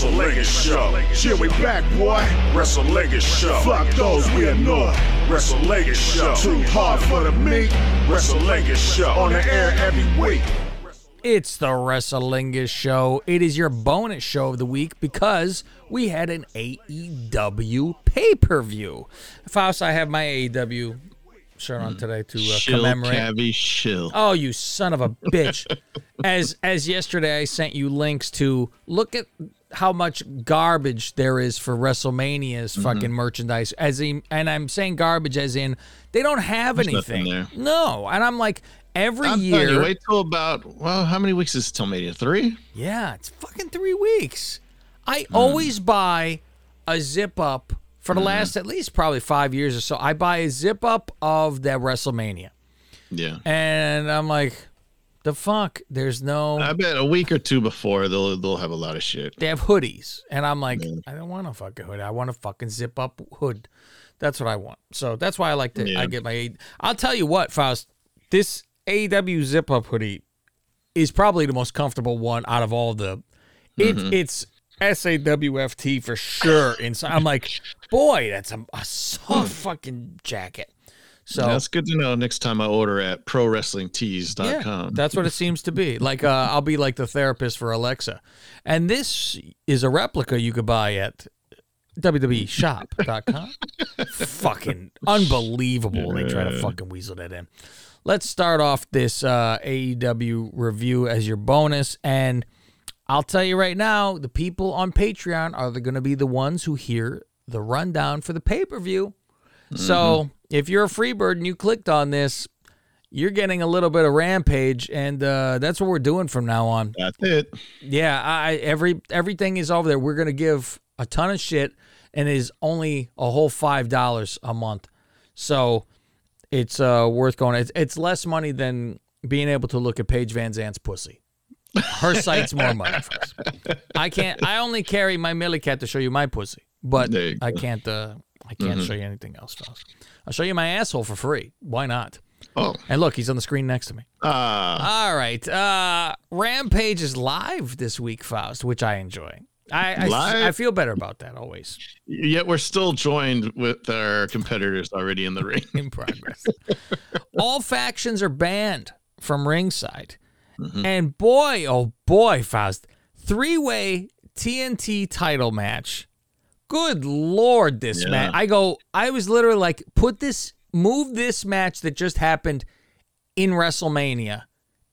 WrestleLegend Show. Shit, we back, boy. WrestleLegend Show. Fuck those, we annoy. WrestleLegend Show. Too hard for the meat. WrestleLegend Show. On the air every week. It's the Wrestlingus Show. It is your bonus show of the week because we had an AEW pay per view. Faust, I have my AEW shirt on today to uh, Shill, commemorate. Cavi, shill. Oh, you son of a bitch! as as yesterday, I sent you links to look at how much garbage there is for WrestleMania's Mm-hmm. fucking merchandise. As in, and I'm saying garbage as in they don't have There's anything. No, and I'm like every I'm year. you, wait till about well, how many weeks is it till Mania? Three? Yeah, it's fucking three weeks. I Hmm. always buy a zip up for the last at least probably five years or so. I buy a zip up of that WrestleMania, Yeah. and I'm like, the fuck? There's no. I bet a week or two before they'll they'll have a lot of shit. they have hoodies, and I'm like, I don't want a fucking hoodie. I want a fucking zip up hood. That's what I want. So that's why I like to. Yeah. I get my. I'll tell you what, Faust. This AEW zip up hoodie is probably the most comfortable one out of all the. It, Mm-hmm. It's SAWFT for sure. Inside, I'm like, boy, that's a, a soft fucking jacket. So That's good to know next time I order at prowrestlingtees.com. that's what it seems to be. Like uh, I'll be like the therapist for Alexa. And this is a replica you could buy at www.shop.com. fucking unbelievable. They try to fucking weasel that in. Let's start off this uh, AEW review as your bonus. And I'll tell you right now, the people on Patreon are going to be the ones who hear the rundown for the pay per view. So if you're a freebird and you clicked on this, you're getting a little bit of rampage, and uh, that's what we're doing from now on. That's it. Yeah, I every everything is over there. We're gonna give a ton of shit, and it is only a whole five dollars a month. So it's uh, worth going. It's, it's less money than being able to look at Paige Van Zant's pussy. Her site's more money. For us. I can't. I only carry my Millie cat to show you my pussy, but I. Mm-hmm. can't. Uh, I can't show you anything else, fellas. I'll show you my asshole for free. Why not? Oh. And look, he's on the screen next to me. Ah. All right. Uh Rampage is live this week, Faust, which I enjoy. I I, I feel better about that always. Yet we're still joined with our competitors already in the ring. In progress. All factions are banned from ringside. And boy, oh boy, Faust, three-way TNT title match. Good lord, this Yeah. match. I go, I was literally like, put this, move this match that just happened in WrestleMania,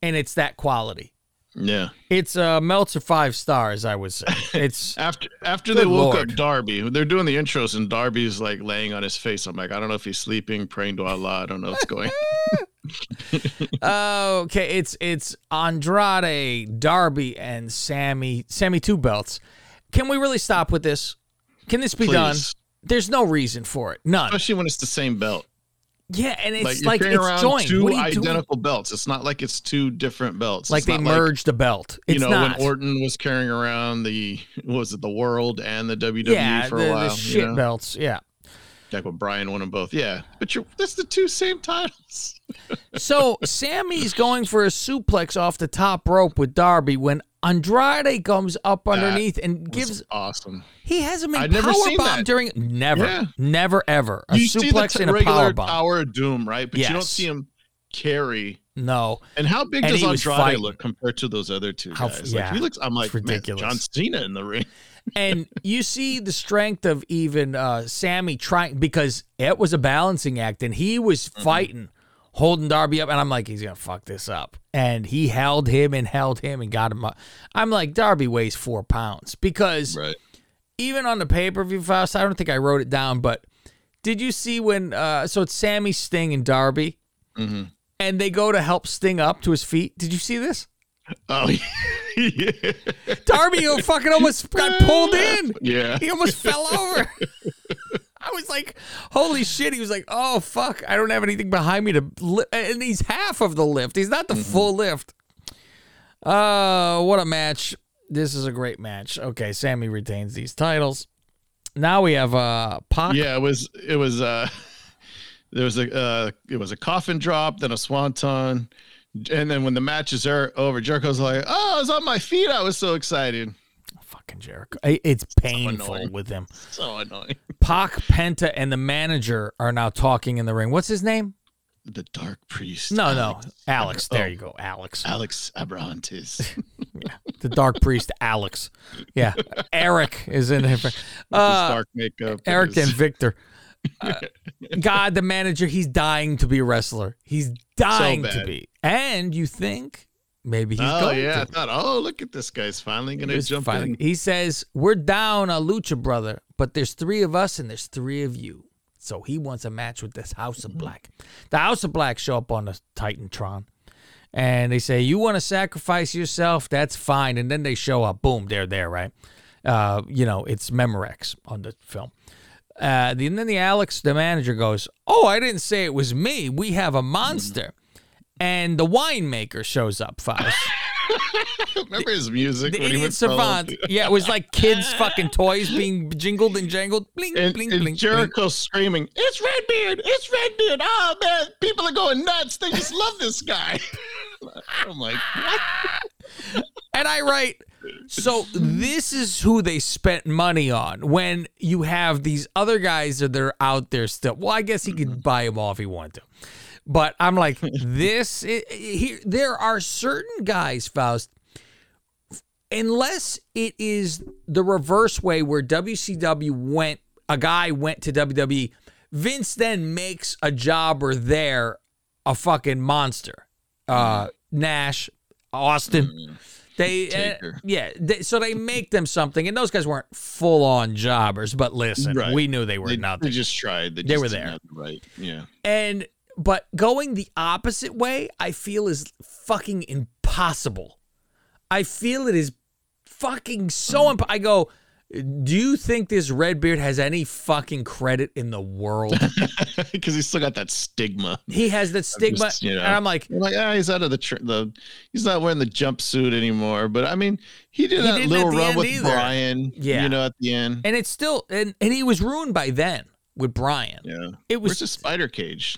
and it's that quality. Yeah. It's uh Meltzer five stars, I would say. It's After after they woke Lord. up Darby, they're doing the intros and Darby's like laying on his face. I'm like, I don't know if he's sleeping, praying to Allah. I don't know what's going. oh, okay. It's it's Andrade, Darby, and Sammy. Sammy two belts. Can we really stop with this? Can this be done? There's no reason for it. None. Especially when it's the same belt. Yeah, and Like it's you're like, it's joined. two you doing? identical belts. It's not like it's two different belts. Like It's they merged the belt. It's you know, not. when Orton was carrying around the was it the World and the WWE yeah, for the, a while. the you shit know? belts. Yeah. Like when Brian won them both. Yeah, but you're that's the two same titles. So Sammy's going for a suplex off the top rope with Darby when Andrade comes up underneath and Gives awesome. He has him in I'd never power seen that. during never, Yeah. never ever a you see the suplex t- and a power bomb. Tower of Doom, right? But you don't see him carry. No, And how big And does Andrade fighting. look compared to those other two How- guys? yeah, like he looks. I'm like, ridiculous. John Cena in the ring. and you see the strength of even uh, Sammy trying because it was a balancing act, and he was Mm-hmm. fighting, holding Darby up, and I'm like, he's gonna fuck this up, and he held him and held him and got him up. I'm like, Darby weighs four pounds because Right. even on the pay per view, Faust, I don't think I wrote it down, but did you see when? Uh, so it's Sammy, Sting, and Darby, Mm-hmm. and they go to help Sting up to his feet. Did you see this? Oh yeah. Darby fucking almost got pulled in. Yeah. He almost fell over. I was like, holy shit. He was like, oh, fuck. I don't have anything behind me to lift. And he's half of the lift. He's not the full lift. Uh, what a match. This is a great match. Okay, Sammy retains these titles. Now we have uh Pac. Yeah, it was it was uh there was a uh it was a coffin drop, then a swanton, and then when the match is er- over, Jericho's like, "Oh, I was on my feet. I was so excited." Fucking Jericho. It's painful annoying. with him. So annoying. Pac, Penta, and the manager are now talking in the ring. What's his name? The Dark Priest. No, no, Alex. There Oh, you go, Alex. Alex Abrahantes. The Dark Priest, Alex. Yeah, Eric is in there. Uh, dark makeup. Eric his- and Victor. Uh, God, the manager, he's dying to be a wrestler. He's dying to be. And you think maybe he's going to. oh going yeah, I thought, oh look at this guy's finally gonna jump finally- in. He says, We're down a lucha brother, but there's three of us and there's three of you. So he wants a match with this House of Black. The House of Black show up on the Titantron. And they say, You want to sacrifice yourself? That's fine. And then they show up. Boom, they're there, right? Uh, you know, it's Memorex on the film. Uh, and then the Alex, the manager, goes, Oh, I didn't say it was me. We have a monster. And the winemaker shows up, Faust. Remember his music? The idiot savant. Yeah, it was like kids' fucking toys being jingled and jangled. Bling, And, bling, and bling. Jericho screaming, "It's Redbeard! It's Redbeard! Oh man, people are going nuts. They just love this guy." I'm like, what? And I write, so this is who they spent money on when you have these other guys that are out there still. Well, I guess he could mm-hmm. buy them all if he wanted to. But I'm like, this, here, there are certain guys, Faust, unless it is the reverse way where WCW went, a guy went to WWE, Vince then makes a jobber there a fucking monster. Uh, Nash, Austin. They, uh, yeah, they, so they make them something, and those guys weren't full on jobbers. But listen, Right. we knew they were They, they just tried. They, They just were there. Right. Yeah. And but going the opposite way, I feel is fucking impossible. I feel it is fucking so imp- I go, do you think this Redbeard has any fucking credit in the world? Because he's still got that stigma. he has that stigma, just, you know. and I'm like, You're like, ah, he's out of the tr- the. He's not wearing the jumpsuit anymore. But I mean, he did He that little run with either. Brian. Yeah. You know, at the end. and it's still, and and he was ruined by then with Brian. Yeah. It was Where's the spider cage?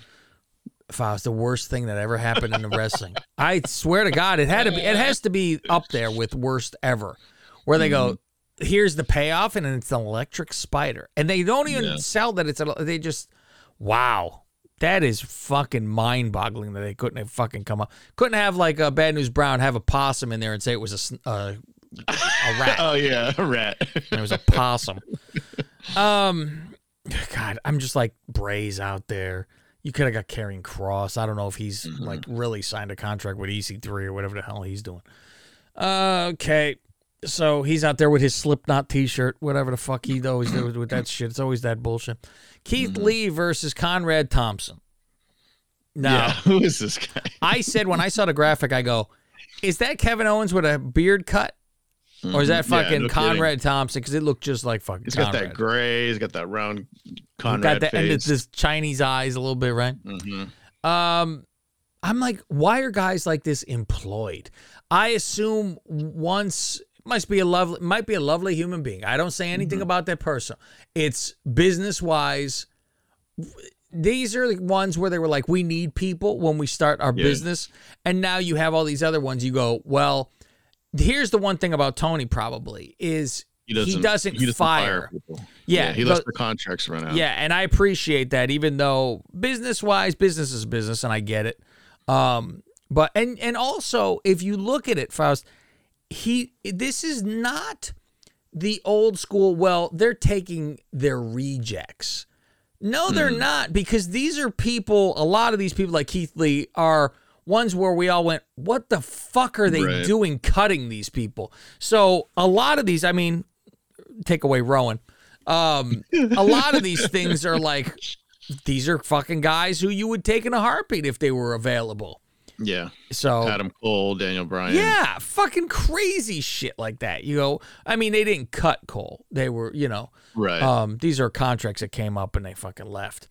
Faust, the worst thing that ever happened in the wrestling. I swear to God, it had to be. It has to be up there with worst ever. Where they go, here's the payoff, and it's an electric spider, and they don't even Yeah. sell that it's. A, they just, wow, that is fucking mind-boggling that they couldn't have fucking come up. Couldn't have like a Bad News Brown have a possum in there and say it was a sn- uh, a rat. Oh yeah, a rat. It was a possum. Um, God, I'm just like Bray's out there. You could have got Karrion Kross. I don't know if he's like really signed a contract with EC3 or whatever the hell he's doing. Uh, okay, so he's out there with his Slipknot T-shirt, whatever the fuck he always does with that shit. It's always that bullshit. Keith Lee versus Conrad Thompson. Now, Yeah. Who is this guy? I said when I saw the graphic, I go, "Is that Kevin Owens with a beard cut?" Or is that Mhm. Yeah, fucking no kidding. Conrad Thompson? Because it looked just like fucking He's got that gray. He's got that round Conrad got that, and it's this Chinese eyes a little bit, right? Mhm. Um, I'm like, why are guys like this employed? I assume once must be a lovely, might be a lovely human being. I don't say anything Mm-hmm. about that person. It's business wise. These are the ones where they were like, we need people when we start our Yeah. business, and now you have all these other ones. You go, well, here's the one thing about Tony probably is He doesn't. he doesn't, he doesn't fire. people. Yeah, he lets the contracts run out. Yeah, and I appreciate that, even though business wise, business is business, and I get it. Um, but and and also, if you look at it, Faust, he this is not the old school. Well, they're taking their rejects. No, they're not because these are people. A lot of these people, like Keith Lee, are ones where we all went, "What the fuck are they Right. doing, cutting these people?" So a lot of these, I mean, take away Rowan. Um, a lot of these things are like these are fucking guys who you would take in a heartbeat if they were available. Yeah. So Adam Cole, Daniel Bryan. yeah, fucking crazy shit like that. You go, I mean, they didn't cut Cole. They were, you know, Right. um, these are contracts that came up and they fucking left.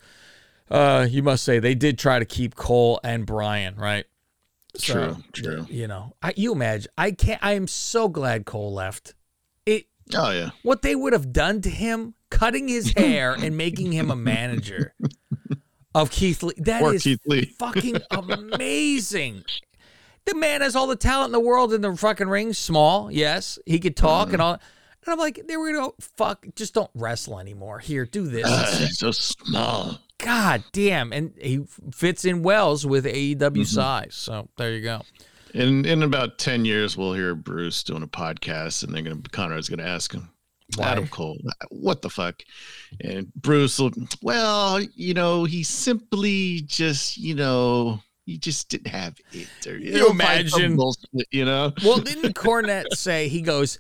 Uh, you must say they did try to keep Cole and Brian, right? True, true. You know, I, you imagine. I can't. I am so glad Cole left. It oh yeah. what they would have done to him, cutting his hair and making him a manager of Keith Lee. That Or is Keith Lee. fucking amazing. The man has all the talent in the world in the fucking ring. Small, yes, he could talk and all. And I'm like, they were gonna go, fuck, just don't wrestle anymore. Here, do this. Uh, so small. God damn. And he fits in wells with AEW mm-hmm. size. So there you go. In in about ten years, we'll hear Bruce doing a podcast, and they're gonna Conrad's gonna ask him, Why? Adam Cole, what the fuck? And Bruce will, well, you know, he simply just, you know, he just didn't have it. Or, You he'll imagine? bullshit, you know? Well, didn't Cornette say he goes,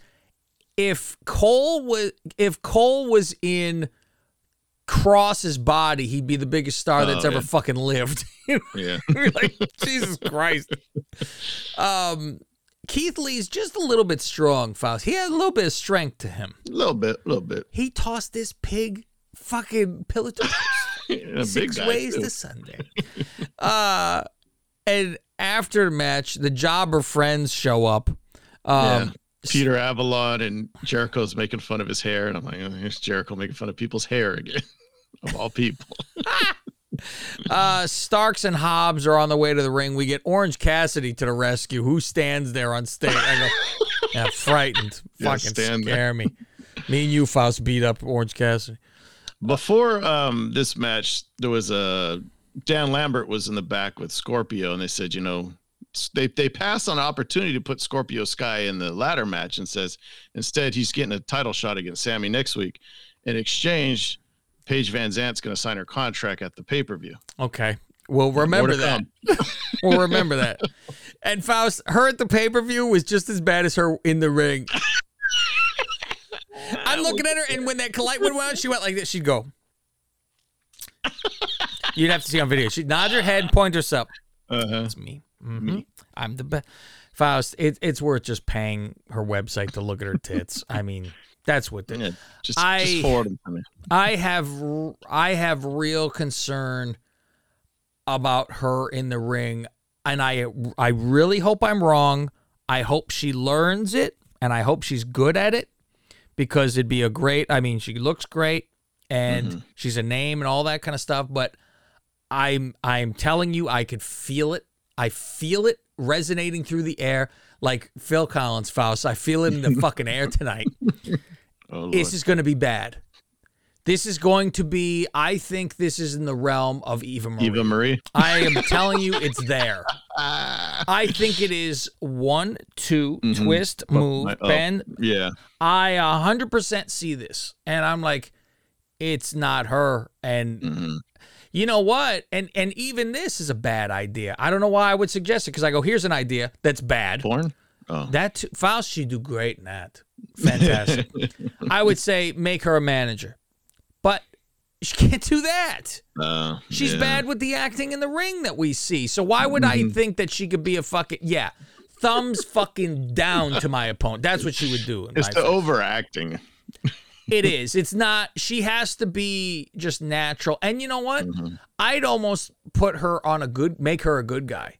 if Cole was if Cole was in Kross's body, he'd be the biggest star that's Oh, ever fucking lived. Yeah. Like, Jesus Christ. Um, Keith Lee's just a little bit strong, Faust. He had a little bit of strength to him. A little bit, a little bit. He tossed this pig fucking pillar to A big six ways too. to Sunday. uh, and after the match, the jobber friends show up. Um, yeah. Peter Avalon and Jericho's making fun of his hair, and I'm like, oh, here's Jericho making fun of people's hair again, of all people. uh, Starks and Hobbs are on the way to the ring. We get Orange Cassidy to the rescue, who stands there on stage. I go, yeah, frightened. Yeah, Fucking stand there. scare me. Me and you, Faust, beat up Orange Cassidy. Before um, this match, there was a Dan Lambert was in the back with Scorpio, and they said, you know, they they passed on an opportunity to put Scorpio Sky in the ladder match, and says instead he's getting a title shot against Sammy next week. In exchange, Paige Van Zant's going to sign her contract at the pay per view. Okay. We'll remember that. we'll remember that. And Faust, her at the pay per view was just as bad as her in the ring. I'm looking at her, and when that collide went out, she went like this. She'd go. You'd have to see on video. She'd nod her head, point herself. Uh-huh. It's me. Mhm. I'm the best. Faust, it, it's worth just paying her website to look at her tits. I mean, that's what the, Yeah, just, I- just forward them to me. I have I have real concern about her in the ring, and I I really hope I'm wrong. I hope she learns it, and I hope she's good at it, because it'd be a great. I mean, she looks great, and she's a name and all that kind of stuff. But I'm I'm telling you, I could feel it. I feel it resonating through the air like Phil Collins, Faust. I feel it in the fucking air tonight Oh, this is going to be bad. This is going to be. I think this is in the realm of Eva Marie. Eva Marie. I am telling you, it's there. I think it is one, 2 Mhm. twist, move, my- oh. bend. Yeah. I a hundred percent see this, and I'm like, it's not her. And hmm you know what? And and even this is a bad idea. I don't know why I would suggest it because I go, here's an idea that's bad. Porn. Oh. That too, Faust, she do great in that. Fantastic. I would say make her a manager, but she can't do that. Uh, She's yeah. bad with the acting in the ring that we see. So why would I Mm-hmm. think that she could be a fucking yeah? Thumbs fucking down to my opponent. That's what she would do. in It's my the overacting. It is. It's not. She has to be just natural. And you know what? Mm-hmm. I'd almost put her on a good, make her a good guy.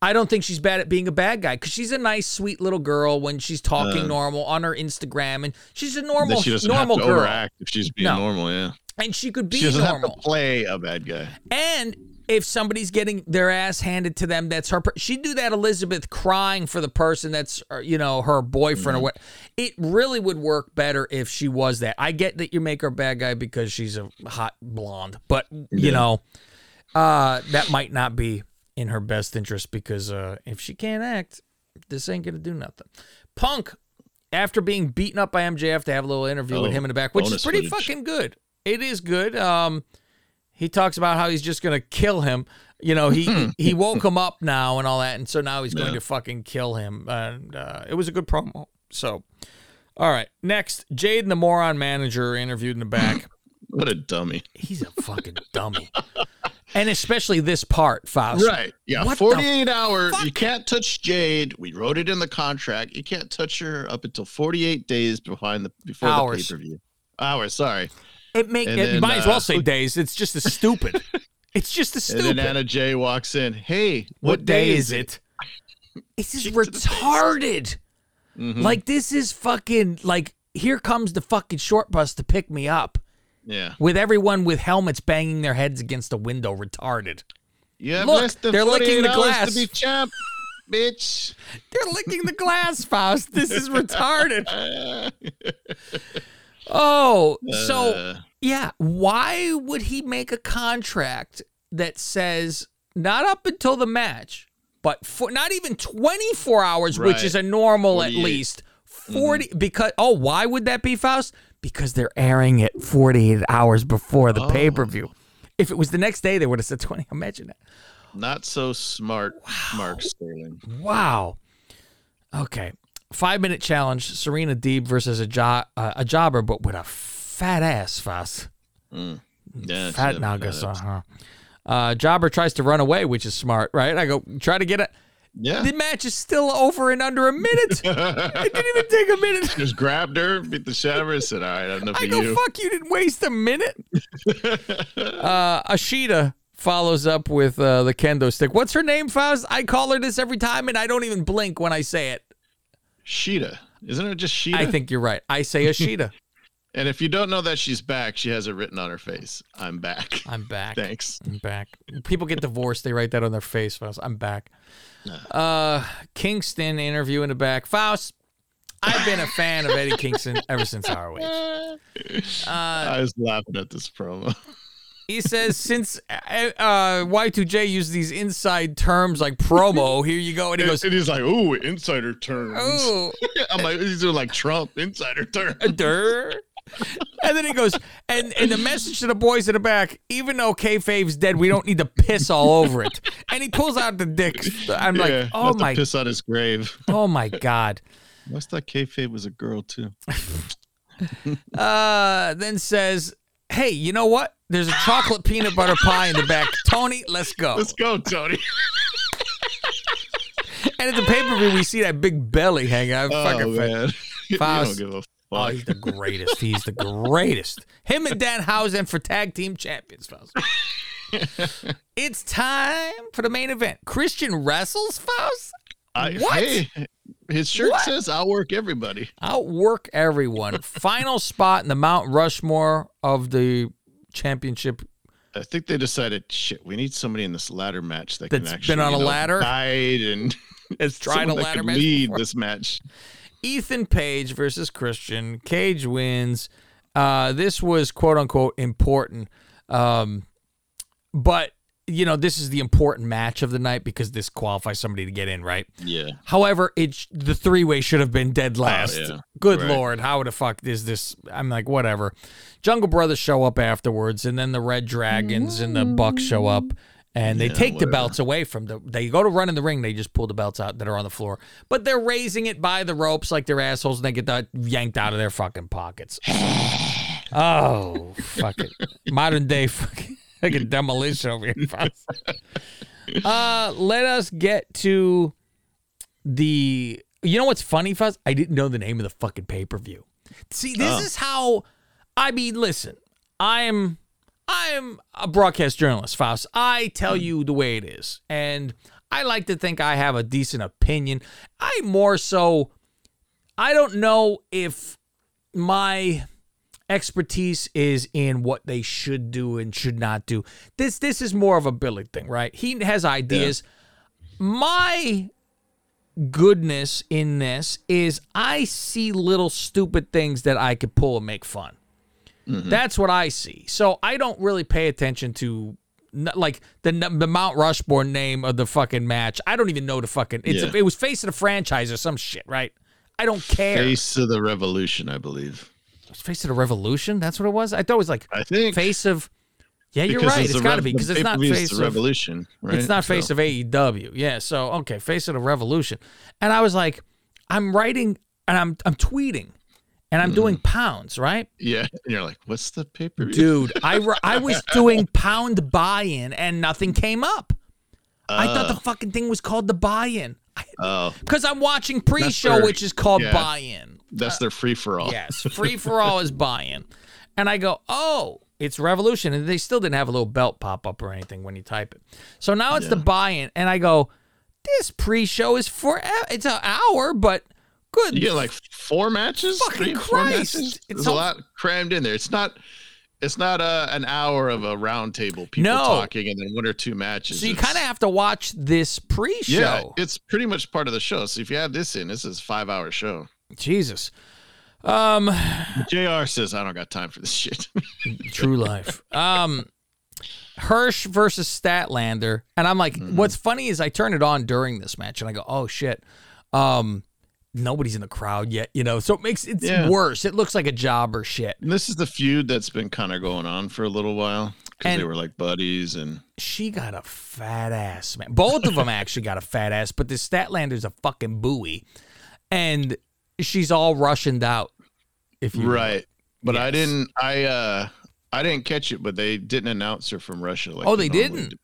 I don't think she's bad at being a bad guy because she's a nice, sweet little girl when she's talking Uh, normal on her Instagram, and she's a normal, she doesn't normal have to girl, overact if she's being No. normal. Yeah. and she could be She doesn't normal. have to play a bad guy. And if somebody's getting their ass handed to them, that's her. Per- She'd do that, Elizabeth, crying for the person that's, uh, you know, her boyfriend or what. It really would work better if she was that. I get that you make her a bad guy because she's a hot blonde, but you Yeah. know, uh, that might not be in her best interest because uh, if she can't act, this ain't gonna do nothing. Punk, after being beaten up by MJF, to have a little interview with Oh, him in the back, which is pretty footage. fucking good. It is good. Um, he talks about how he's just gonna kill him. You know, he he woke him up now and all that, and so now he's going Yeah. to fucking kill him. And uh, it was a good promo. So, all right, next, Jade and the moron manager interviewed in the back. What a dummy. he's a fucking dummy, and especially this part, Faust. Right. Yeah. What 48 hour. fuck? You can't touch Jade. We wrote it in the contract. You can't touch her up until 48 days behind the before Hours. the pay per view. Hours. Sorry. It make And it, you then, might as well uh, say days. It's just as stupid. it's just as And stupid. then Anna Jay walks in. Hey, what, day is it? It's just Kick to the face. retarded. Mhm. Like this is fucking like here comes the fucking short bus to pick me up yeah. with everyone with helmets banging their heads against the window. Retarded. You have Look, they're licking the glass. to be champ. bitch. They're licking the glass, Faust. This is retarded. Oh, so Uh, yeah, why would he make a contract that says not up until the match, but for not even 24 hours, which is a normal at least 40 because oh, why would that be Faust? Because they're airing it 48 hours before the Oh. pay-per-view. If it was the next day, they would have said 20. Imagine that. not so smart, Mark Sterling. Wow. Okay. Five minute challenge: Serena Deeb versus a jo- uh, a jobber, but with a fat ass, Faust. Yeah, Fat Nagas, uh huh. Uh, Jobber tries to run away, which is smart, right? I go try to get it. Yeah. The match is still over in under a minute. it didn't even take a minute. Just grabbed her, beat the shit out of her, said, "All right, enough I of go, you." fuck you! Didn't waste a minute. uh, Ashita follows up with uh, the kendo stick. What's her name, Faust? I call her this every time, and I don't even blink when I say it. Sheeta, isn't it just Sheeta? I think you're right. I say Ashita. And if you don't know that she's back, she has it written on her face. I'm back. I'm back. Thanks. I'm back. People get divorced, they write that on their face. Faust. I'm back. Uh, Kingston interview in the back. Faust, I've been a fan of Eddie Kingston ever since our ROH. I was laughing at this promo. He says since uh, uh, Y2J used these inside terms like promo, here you go, and he goes, and he's like, "Ooh, insider terms." "Oh, I'm like, he's doing like Trump insider terms. der." And then he goes, and and the message to the boys in the back, even though kayfabe's dead, we don't need to piss all over it. And he pulls out the dicks. I'm like, oh my, piss on his grave. oh my god. What's that kayfabe was a girl too? Uh, then says, hey, you know what? There's a chocolate peanut butter pie in the back. Tony, let's go. Let's go, Tony. And at the pay per view, we see that big belly hanging out. Oh Fucking man, you don't give a Oh, he's the greatest. He's the greatest. Him and Danhausen for tag team champions, Faust. it's time for the main event. Christian wrestles, Faust. I, What? Hey, his shirt What? says "I'll work everybody." Outwork everyone. Final spot in the Mount Rushmore of the championship. I think they decided, shit, we need somebody in this ladder match that That's can actually been on a know, ladder? and Has tried a someone that ladder match lead before. this match. Ethan Page versus Christian. Cage wins. Uh, this was quote unquote important. Um, but, you know, this is the important match of the night because this qualifies somebody to get in, right? Yeah, However, it the three way should have been dead last. yeah. Good Right. lord, how the fuck is this? I'm like, whatever. Jungle Brothers show up afterwards, and then the Red Dragons and the Bucks show up, and they Yeah, take the belts away from the. They go to run in the ring, they just pull the belts out that are on the floor, but they're raising it by the ropes like they're assholes, and they get that yanked out of their fucking pockets. oh, fuck it, modern day fucking, fucking demolition over here. uh, let us get to the you know what's funny fuzz i didn't know the name of the fucking pay-per-view see this Oh. is how i mean listen i'm i'm a broadcast journalist faust. I tell hmm. you the way it is. And i like to think i have a decent opinion. I more so i don't know if my expertise is in what they should do and should not do. This this is more of a billy thing right? He has ideas. My goodness in this is I see little stupid things that I could pull and make fun. Mm-hmm. That's what I see. So I don't really pay attention to like the the Mount Rushmore name of the fucking match. I don't even know the fucking. It's Yeah. it was face of the franchise or some shit, right? I don't care. Face, of the revolution, I believe. face of the Revolution. That's what it was. I thought it was like I think face of. Yeah, you're right. it's It's got to be because it's not face the of revolution, right? It's not face of AEW. Yeah. So okay, face of the revolution. And I was like, I'm writing and I'm I'm tweeting, and I'm doing mm. pounds, right, Yeah, and you're like, what's the paper? dude? I I was doing pound buy-in and nothing came up. I thought the uh. fucking thing was called the buy-in Oh, because I'm watching pre-show, their- which is called yeah. buy-in. that's uh, their free for all. Yes, free for all is buy-in, and I go, oh, it's Revolution, and they still didn't have a little belt pop up or anything when you type it. So now it's the buy-in, and I go, this pre-show is for it's an hour, but good. You get like four matches, Fucking three, four Christ. matches. It's There's all- a lot crammed in there. It's not. it's not a an hour of a round table people No. talking and then one or two matches. So you kind of have to watch this pre-show. yeah, it's pretty much part of the show. So if you have this in, this is a five hour show. Jesus. Um, Jr. says I don't got time for this shit. true life. Um, Hirsch versus Statlander, and I'm like, Mm-hmm. what's funny is I turn it on during this match, and I go, oh shit, um, nobody's in the crowd yet, you know, so it makes it's Yeah. worse. It looks like a job or shit. And this is the feud that's been kind of going on for a little while because they were like buddies and She got a fat ass, man. Both of them actually got a fat ass, but this Statlander's a fucking buoy, and she's all Russianed out. If you right. But I didn't. I uh I didn't catch it, but they didn't announce her from Russia. Like Oh, they normally didn't? do.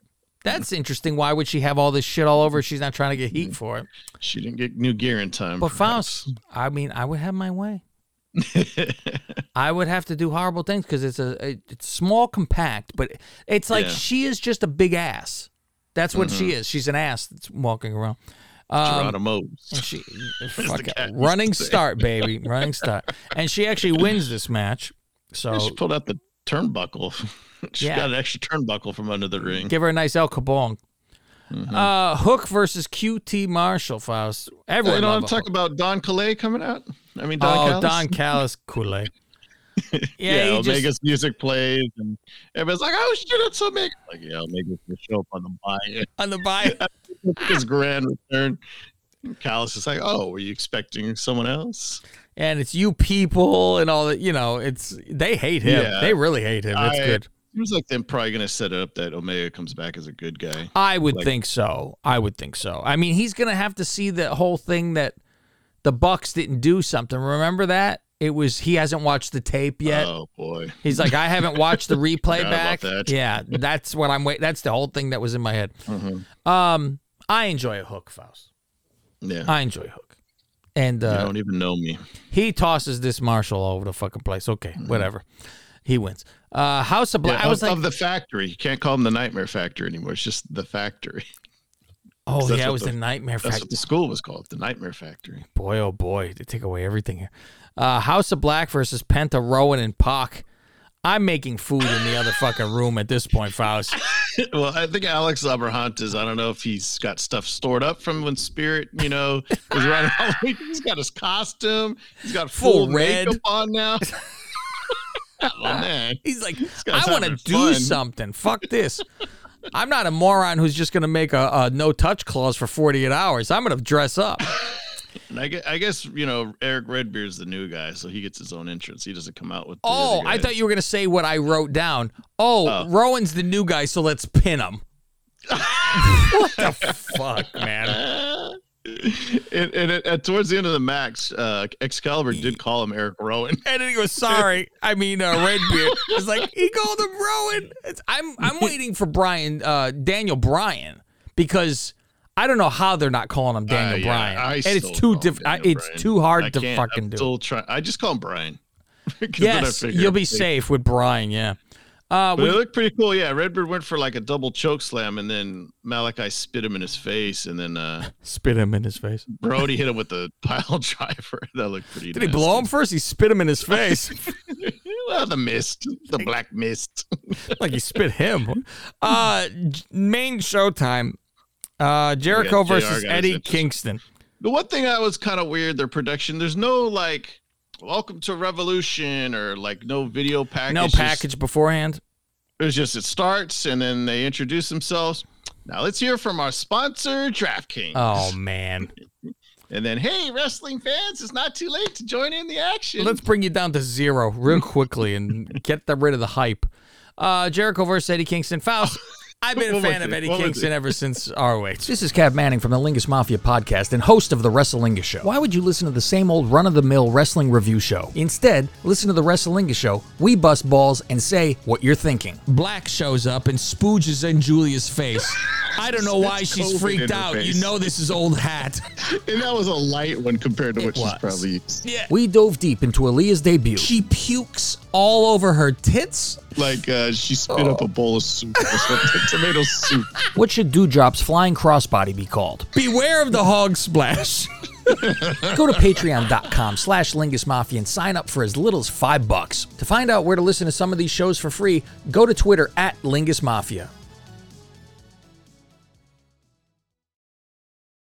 That's interesting. Why would she have all this shit all over? She's not trying to get heat for it. She didn't get new gear in time. But perhaps. Faust, I mean, I would have my way. I would have to do horrible things because it's a it- it's small, compact, but it's like Yeah. Mm-hmm. she is just a big ass. That's what she is. She's an ass that's walking around. Um, Geronimo. she fuck it. running start, baby, running start, and she actually wins this match. So she pulled out the turnbuckle. she Yeah. got an extra turnbuckle from under the ring. give her a nice El Cabong. Mm-hmm. Uh, Hook versus QT Marshall, Faust. Everyone you know, I'm talking about Don Calais coming out. I mean, Don oh, Callis. Don Callis, Kool Yeah, Yeah, he just- Omega's music plays, and everybody's like, "Oh shit, it's Omega!" Like, yeah, Omega's gonna show up on the buy. on the bio. His grand return. And Callis is like, "Oh, were you expecting someone else?" And it's you people and all that. You know, it's they hate him. Yeah. They really hate him. It's I- good. Seems like they're probably gonna set it up that Omega comes back as a good guy. I would like- think so. I would think so. I mean, he's gonna have to see the whole thing that the Bucks didn't do something. Remember that? It was he hasn't watched the tape yet. Oh boy, He's like, I haven't watched the replay back. that. Yeah, that's what I'm waiting. That's the whole thing that was in my head. Mhm. Um, I enjoy a hook, Faust. yeah. I enjoy hook, and you uh, don't even know me. he tosses this Marshall all over the fucking place. Okay, whatever. He wins. Uh, House of Black. Mm-hmm. Yeah, I was of, like, of the factory. You can't call them the Nightmare Factory anymore. It's just the factory. oh yeah, it was the- the Nightmare That's Factory. what the school was called, the Nightmare Factory. Boy, oh boy, they take away everything here. Uh, House of Black versus Penta, Rowan, and Pac. I'm making food in the other fucking room at this point, Faust. well, I think Alex Abrahantes, I don't know if he's got stuff stored up from when Spirit, you know, was running around Halloween. He's got his costume. He's got full, Full red. makeup on now. oh, man. He's like, I want to do fun." something. Fuck this. I'm not a moron who's just going to make a, a no touch clause for 48 hours. I'm going to dress up. And I guess, I guess, you know, Eric Redbeard's the new guy, so he gets his own entrance. He doesn't come out with. the Oh, I thought you were going to say what I wrote down. Oh, Oh. Rowan's the new guy, so let's pin him. what the fuck, man? and, and, it- and towards the end of the match, uh, Excalibur did call him Eric Rowan. And then he goes, "Sorry, I mean uh, Redbeard." It's like he called him Rowan. It's, I'm I'm waiting for Brian uh, Daniel Bryan because I don't know how they're not calling him Daniel Uh, yeah, Bryan, I and it's too him different. It's Bryan. too hard I to fucking I'm do. Still try- I just call him Brian. I yes, you'll be safe with Brian. Yeah. Uh, we, it looked pretty cool. Yeah, Redbeard went for like a double choke slam, and then Malakai spit him in his face, and then uh, spit him in his face. Brody hit him with the pile driver. That looked pretty. Did he blow him first? He spit him in his face, well, the mist, the black mist. like he spit him. Uh, main showtime. Uh, Jericho JR versus got Eddie. Kingston. The one thing that was kind of weird, their production. There's no like, welcome to Revolution or like no video package. No It's just- package beforehand. It was just it starts and then they introduce themselves. Now let's hear from our sponsor, DraftKings. Oh man. And then, hey, wrestling fans, it's not too late to join in the action. Let's bring you down to zero real quickly and get the, rid of the hype. Uh, Jericho versus Eddie Kingston. Faust. I've been a fan of? Eddie Kingston ever since ROH. This is Cav Manning from the Lingus Mafia podcast and host of the Wrestlingus Show. Why would you listen to the same old run of the mill wrestling review show? Instead, listen to the Wrestlingus Show. We bust balls and say what you're thinking. Black shows up and spooges in Julia's face. I don't know why she's COVID freaked out. face. You know this is old hat. and that was a light one compared to what she's probably used. Yeah. We dove deep into Aliyah's debut. She pukes all over her tits. Like uh, she spit up a bowl of soup or something, tomato soup. What should Dewdrop's flying crossbody be called? Beware of the hog splash. Go to patreon.com slash Lingus Mafia and sign up for as little as five bucks. To find out where to listen to some of these shows for free, go to Twitter at Lingus Mafia.